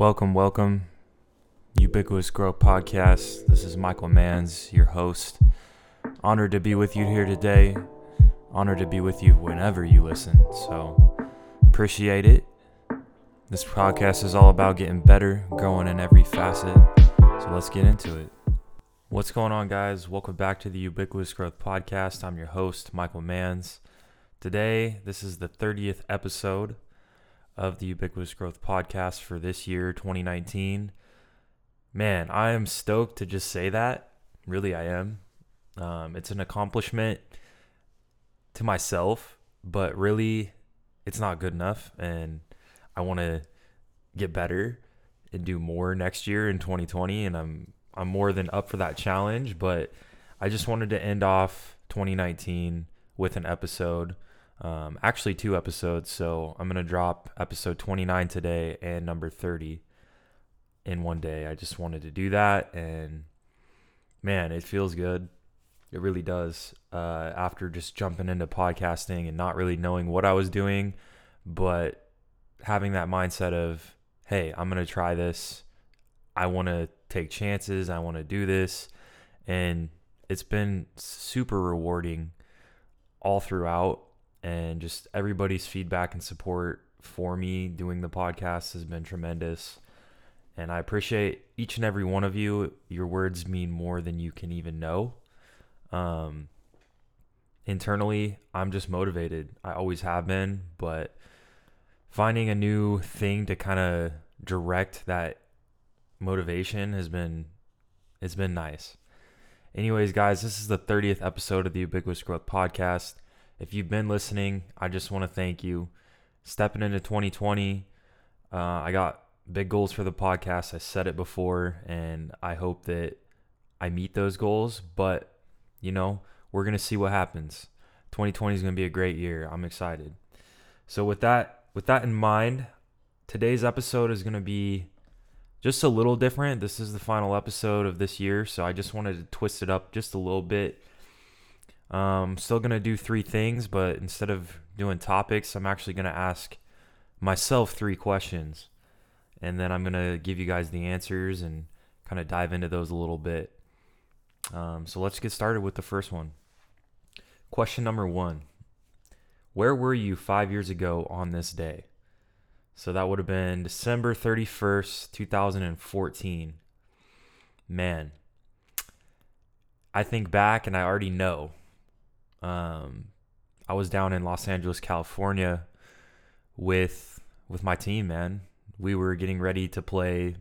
Welcome, welcome. Ubiquitous Growth Podcast. This is Michael Manns, your host. Honored to be with you here today. Honored to be with you whenever you listen. So, appreciate it. This podcast is all about getting better, growing in every facet. So, let's get into it. What's going on, guys? Welcome back to the Ubiquitous Growth Podcast. I'm your host, Michael Manns. Today, this is the 30th episode of the Ubiquitous Growth Podcast for this year, 2019. Man, I am stoked to just say that. Really, I am. Um, it's an accomplishment to myself, but really, it's not good enough. And I want to get better and do more next year in 2020. And I'm I'm more than up for that challenge. But I just wanted to end off 2019 with an episode um, actually two episodes. So I'm gonna drop episode 29 today and number 30 in one day. I just wanted to do that, and man, it feels good. It really does. Uh, after just jumping into podcasting and not really knowing what I was doing, but having that mindset of, hey, I'm gonna try this. I want to take chances. I want to do this, and it's been super rewarding all throughout and just everybody's feedback and support for me doing the podcast has been tremendous. And I appreciate each and every one of you. Your words mean more than you can even know. Um, internally, I'm just motivated. I always have been, but finding a new thing to kind of direct that motivation has been it's been nice. Anyways, guys, this is the 30th episode of the Ubiquitous Growth Podcast if you've been listening, I just want to thank you. Stepping into 2020, uh, I got big goals for the podcast. I said it before, and I hope that I meet those goals. But, you know, we're going to see what happens. 2020 is going to be a great year. I'm excited. So with that with that in mind, today's episode is going to be just a little different. This is the final episode of this year, so I just wanted to twist it up just a little bit um, still gonna do three things, but instead of doing topics, I'm actually gonna ask myself three questions, and then I'm gonna give you guys the answers and kind of dive into those a little bit. Um, so let's get started with the first one. Question number one: Where were you five years ago on this day? So that would have been December 31st, 2014. Man, I think back and I already know um, I was down in Los Angeles, California, with with my team. Man, we were getting ready to play.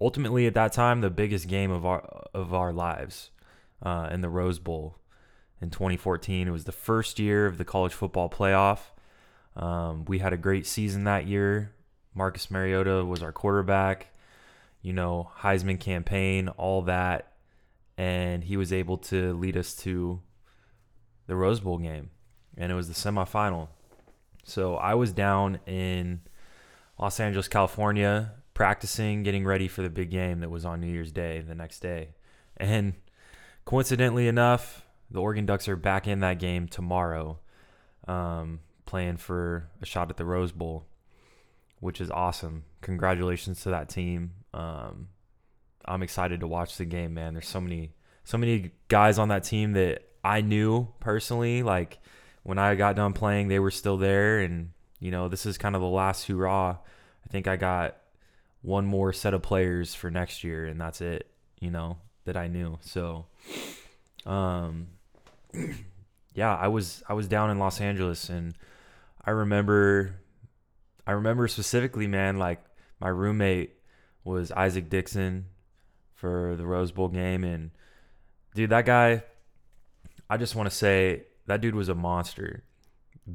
Ultimately, at that time, the biggest game of our of our lives, uh, in the Rose Bowl, in 2014. It was the first year of the college football playoff. Um, we had a great season that year. Marcus Mariota was our quarterback. You know, Heisman campaign, all that, and he was able to lead us to the Rose Bowl game, and it was the semifinal. So I was down in Los Angeles, California, practicing, getting ready for the big game that was on New Year's Day the next day. And coincidentally enough, the Oregon Ducks are back in that game tomorrow, um, playing for a shot at the Rose Bowl, which is awesome. Congratulations to that team. Um, I'm excited to watch the game, man. There's so many, so many guys on that team that I knew personally, like when I got done playing, they were still there, and you know, this is kind of the last hurrah. I think I got one more set of players for next year, and that's it. You know that I knew. So, um, yeah, I was I was down in Los Angeles, and I remember, I remember specifically, man, like my roommate was Isaac Dixon for the Rose Bowl game, and dude, that guy I just want to say that dude was a monster.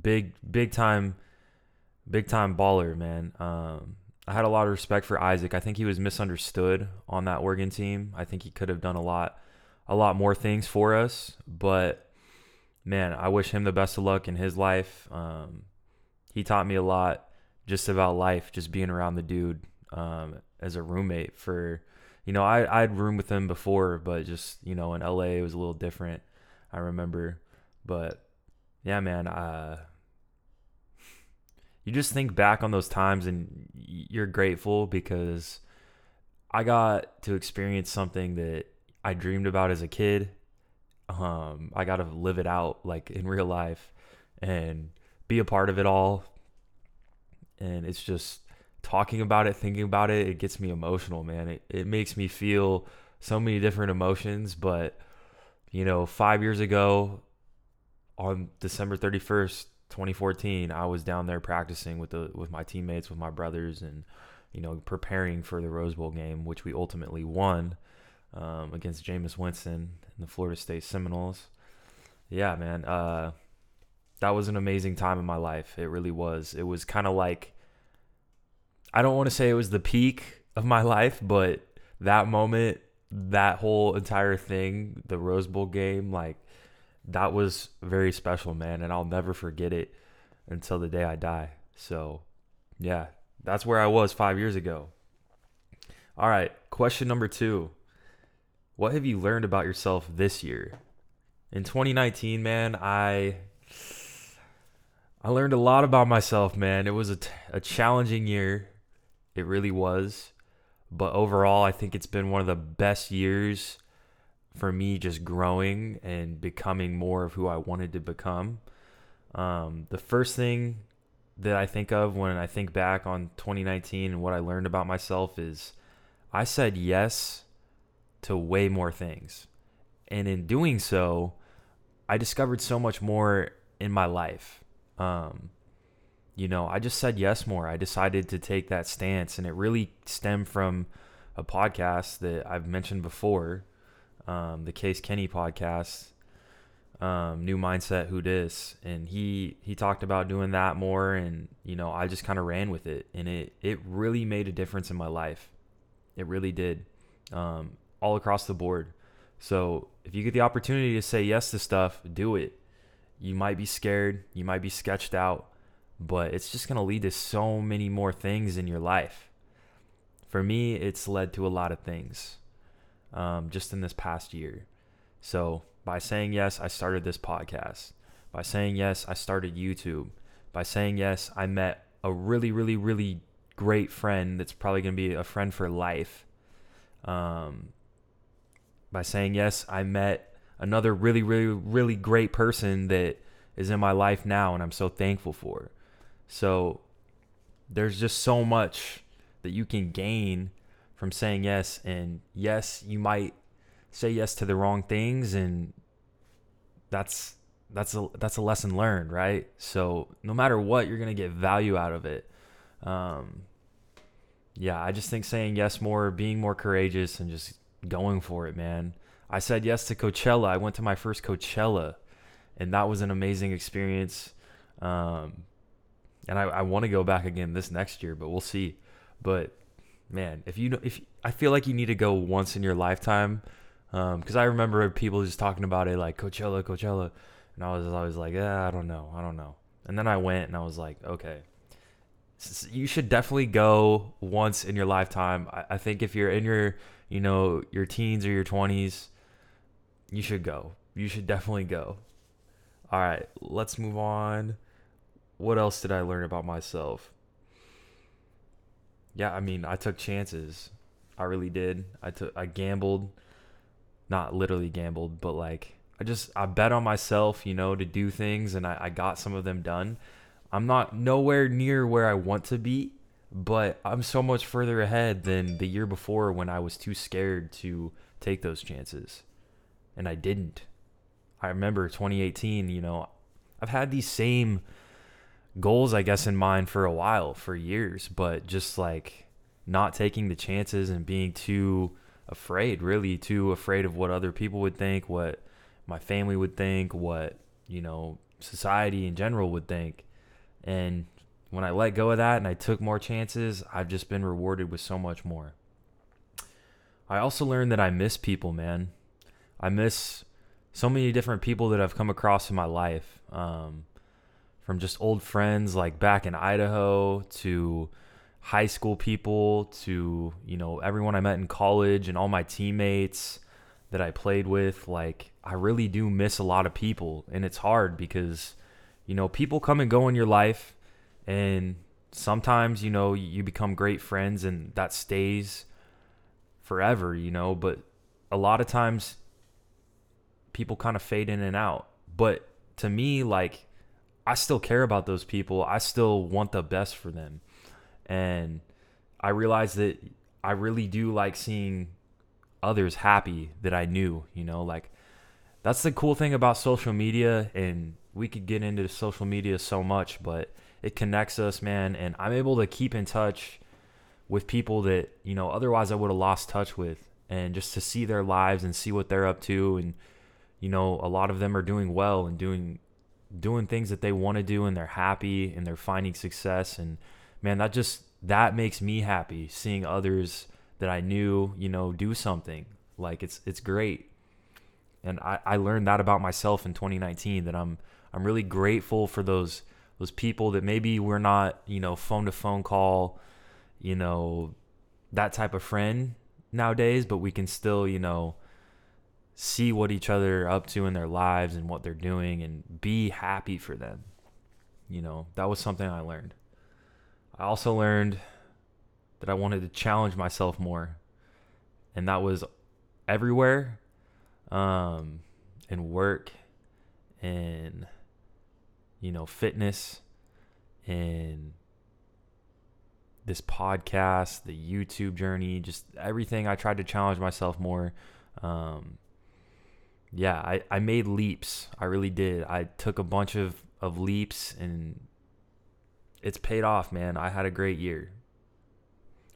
Big, big time, big time baller, man. Um, I had a lot of respect for Isaac. I think he was misunderstood on that Oregon team. I think he could have done a lot, a lot more things for us. But man, I wish him the best of luck in his life. Um, he taught me a lot just about life, just being around the dude um, as a roommate. For you know, I I'd room with him before, but just you know, in LA it was a little different. I remember. But yeah, man, uh, you just think back on those times and you're grateful because I got to experience something that I dreamed about as a kid. Um, I got to live it out like in real life and be a part of it all. And it's just talking about it, thinking about it, it gets me emotional, man. It, it makes me feel so many different emotions. But, you know, five years ago on December 31st, 2014, I was down there practicing with the with my teammates, with my brothers, and you know preparing for the Rose Bowl game, which we ultimately won um, against Jameis Winston and the Florida State Seminoles. Yeah, man, uh, that was an amazing time in my life. It really was. It was kind of like I don't want to say it was the peak of my life, but that moment, that whole entire thing, the Rose Bowl game, like that was very special, man, and I'll never forget it until the day I die. So, yeah, that's where I was 5 years ago. All right, question number 2. What have you learned about yourself this year? In 2019, man, I I learned a lot about myself, man. It was a, t- a challenging year. It really was. But overall, I think it's been one of the best years for me just growing and becoming more of who I wanted to become. Um, the first thing that I think of when I think back on 2019 and what I learned about myself is I said yes to way more things. And in doing so, I discovered so much more in my life. Um, you know, I just said yes more. I decided to take that stance, and it really stemmed from a podcast that I've mentioned before um, the Case Kenny podcast, um, New Mindset Who Dis, and he he talked about doing that more, and you know I just kind of ran with it, and it it really made a difference in my life. It really did, um, all across the board. So if you get the opportunity to say yes to stuff, do it. You might be scared, you might be sketched out, but it's just gonna lead to so many more things in your life. For me, it's led to a lot of things um, just in this past year. So by saying yes, I started this podcast. By saying yes, I started YouTube. By saying yes, I met a really, really, really great friend that's probably going to be a friend for life. Um, by saying yes, I met another really, really, really great person that is in my life now, and I'm so thankful for. So there's just so much that you can gain from saying yes. And yes, you might say yes to the wrong things, and that's that's a that's a lesson learned, right? So no matter what, you're gonna get value out of it. Um, yeah, I just think saying yes more, being more courageous, and just going for it, man. I said yes to Coachella. I went to my first Coachella, and that was an amazing experience. Um, and I, I want to go back again this next year, but we'll see. But man, if you if I feel like you need to go once in your lifetime, because um, I remember people just talking about it like Coachella, Coachella, and I was always like, yeah, I don't know, I don't know. And then I went and I was like, okay, you should definitely go once in your lifetime. I, I think if you're in your, you know, your teens or your twenties, you should go. You should definitely go. All right, let's move on. What else did I learn about myself? yeah, I mean, I took chances. I really did. I took I gambled, not literally gambled, but like I just I bet on myself, you know, to do things and I, I got some of them done. I'm not nowhere near where I want to be, but I'm so much further ahead than the year before when I was too scared to take those chances. And I didn't. I remember 2018, you know, I've had these same goals, I guess, in mind for a while, for years, but just like not taking the chances and being too afraid, really too afraid of what other people would think, what my family would think, what, you know, society in general would think. And when I let go of that and I took more chances, I've just been rewarded with so much more. I also learned that I miss people, man. I miss so many different people that I've come across in my life. Um, from just old friends like back in Idaho to high school people to, you know, everyone I met in college and all my teammates that I played with. Like, I really do miss a lot of people. And it's hard because, you know, people come and go in your life And sometimes, you know, you become great friends and that stays forever, you know, but a lot of times people kind of fade in and out. But to me, like, I still care about those people. I still want the best for them. And I realize that I really do like seeing others happy that I knew, you know, like that's the cool thing about social media and we could get into social media so much, but it connects us, man, and I'm able to keep in touch with people that, you know, otherwise I would have lost touch with and just to see their lives and see what they're up to and you know, a lot of them are doing well and doing doing things that they want to do and they're happy and they're finding success and man, that just that makes me happy seeing others that I knew, you know, do something. Like it's it's great. And I, I learned that about myself in 2019 that I'm I'm really grateful for those those people that maybe we're not, you know, phone to phone call, you know, that type of friend nowadays, but we can still, you know, see what each other are up to in their lives and what they're doing and be happy for them. You know, that was something I learned. I also learned that I wanted to challenge myself more. And that was everywhere um, in work, in, you know, fitness, in this podcast, the YouTube journey, just everything. I tried to challenge myself more. Um, yeah, I, I made leaps. I really did. I took a bunch of, of leaps and it's paid off, man. I had a great year.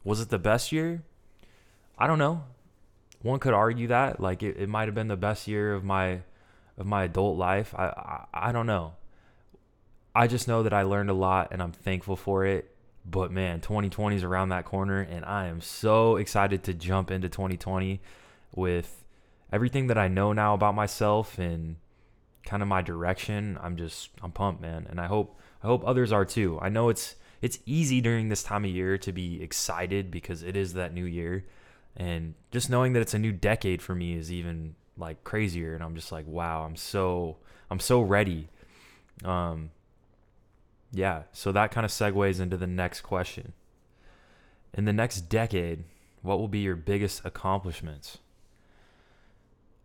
Was it the best year? I don't know. One could argue that. Like it, it might have been the best year of my of my adult life. I, I I don't know. I just know that I learned a lot and I'm thankful for it. But man, 2020 is around that corner and I am so excited to jump into 2020 with everything that I know now about myself and kind of my direction. I'm just I'm pumped, man. And I hope I hope others are too. I know it's it's easy during this time of year to be excited because it is that new year. And just knowing that it's a new decade for me is even like crazier and I'm just like, wow, I'm so I'm so ready. Um yeah, so that kind of segues into the next question. In the next decade, what will be your biggest accomplishments?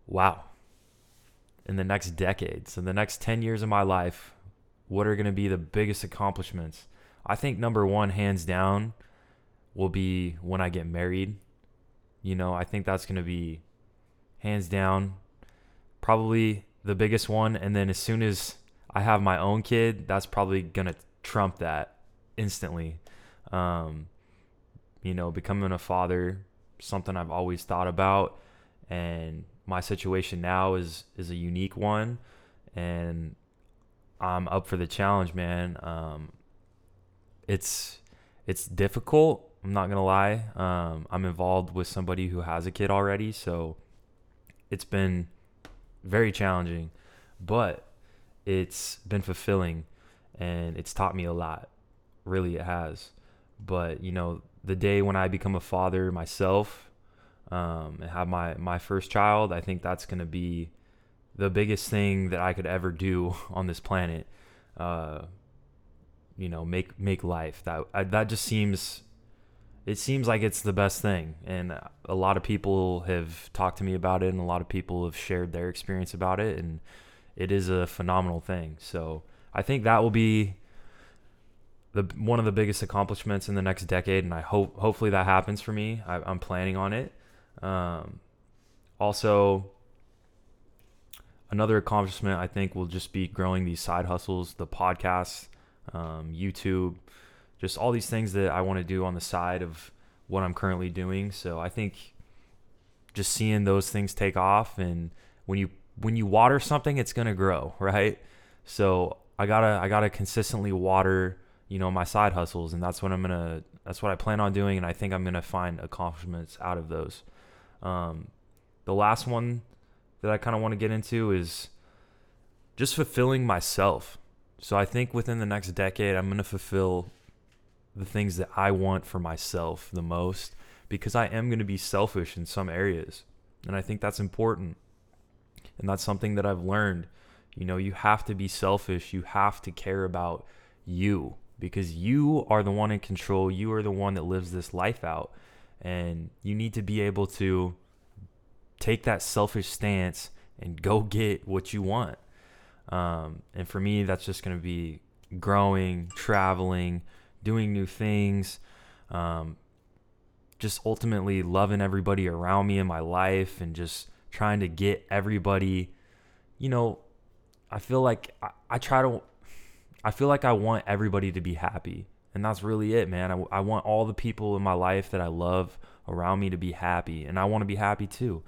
Wow. In the next decade, so the next 10 years of my life, what are going to be the biggest accomplishments? I think number one, hands down, will be when I get married. You know, I think that's going to be hands down probably the biggest one. And then as soon as I have my own kid, that's probably going to trump that instantly. Um, you know, becoming a father, something I've always thought about. And my situation now is is a unique one. And I'm up for the challenge, man. Um, it's it's difficult. I'm not gonna lie. Um, I'm involved with somebody who has a kid already, so it's been very challenging, but it's been fulfilling, and it's taught me a lot. Really, it has. But you know, the day when I become a father myself, um, and have my my first child, I think that's gonna be the biggest thing that I could ever do on this planet. Uh, you know, make make life. That I, that just seems it seems like it's the best thing, and a lot of people have talked to me about it, and a lot of people have shared their experience about it, and it is a phenomenal thing. So I think that will be the one of the biggest accomplishments in the next decade, and I hope hopefully that happens for me. I, am planning on it. Um, also, another accomplishment I think will just be growing these side hustles, the podcast, um, YouTube, just all these things that I want to do on the side of what I'm currently doing. So I think just seeing those things take off and when you when you water something it's going to grow, right? So I got to I got to consistently water, you know, my side hustles and that's what I'm to that's what I plan on doing and I think I'm going to find accomplishments out of those. Um, the last one that I kind of want to get into is just fulfilling myself. So I think within the next decade, I'm going to fulfill the things that I want for myself the most because I am going to be selfish in some areas. And I think that's important. And that's something that I've learned. You know, you have to be selfish, you have to care about you because you are the one in control. You are the one that lives this life out. And you need to be able to take that selfish stance and go get what you want. Um, and for me, that's just going to be growing, traveling, doing new things, um, just ultimately loving everybody around me in my life and just trying to get everybody, you know, I feel like I, I try to, I feel like I want everybody to be happy. And that's really it, man. I, I want all the people in my life that I love around me to be happy. And I want to be happy too.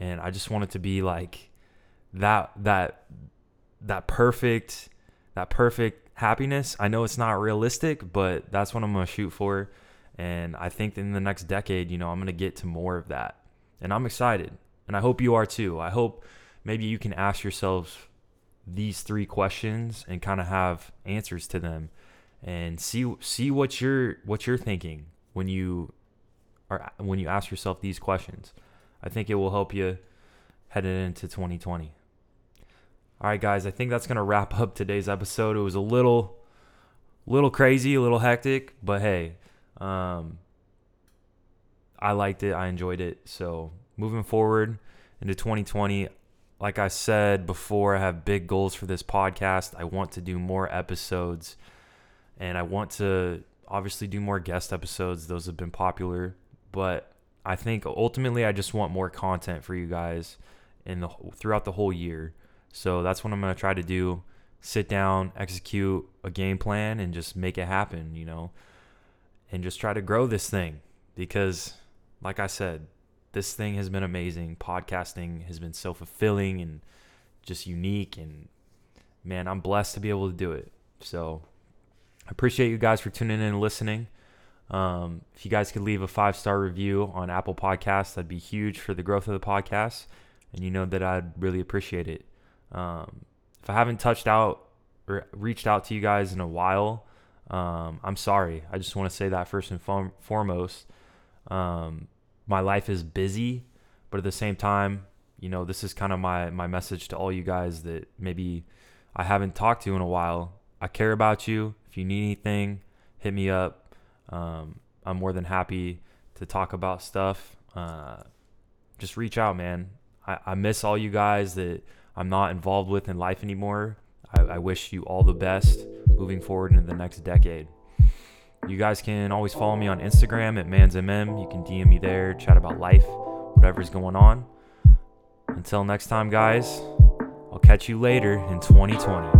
And I just want it to be like that, that, that perfect, that perfect happiness. I know it's not realistic, but that's what I'm going to shoot for. And I think in the next decade, you know, I'm going to get to more of that. And I'm excited. And I hope you are too. I hope maybe you can ask yourselves these three questions and kind of have answers to them and see see what you're what you're thinking when you are when you ask yourself these questions. I think it will help you headed into 2020. All right, guys, I think that's to wrap up today's episode. It was a little little crazy, a little hectic, but hey, um, I liked it. I enjoyed it. So, moving forward into 2020, like I said before, I have big goals for this podcast. I want to do more episodes and I want to obviously do more guest episodes. Those have been popular, but I think ultimately I just want more content for you guys in the throughout the whole year. So that's what I'm going to try to do. Sit down, execute a game plan, and just make it happen, you know, and just try to grow this thing because, like I said, this thing has been amazing. Podcasting has been so fulfilling and just unique. And man, I'm blessed to be able to do it. So appreciate you guys for tuning in and listening. Um, if you guys could leave a five star review on Apple Podcasts, that'd be huge for the growth of the podcast. And you know that I'd really appreciate it. Um, if I haven't touched out or reached out to you guys in a while, um, I'm sorry. I just want to say that first and foremost. Um, my life is busy, but at the same time, you know, this is kind of my my message to all you guys that maybe I haven't talked to in a while. I care about you. If you need anything, hit me up. Um, I'm more than happy to talk about stuff. Uh, just reach out, man. I, I miss all you guys that I'm not involved with in life anymore. I, I wish you all the best moving forward into the next decade. You guys can always follow me on Instagram at mannsmm. You can DM me there, chat about life, whatever's going on. Until next time, guys, I'll catch you later in 2020.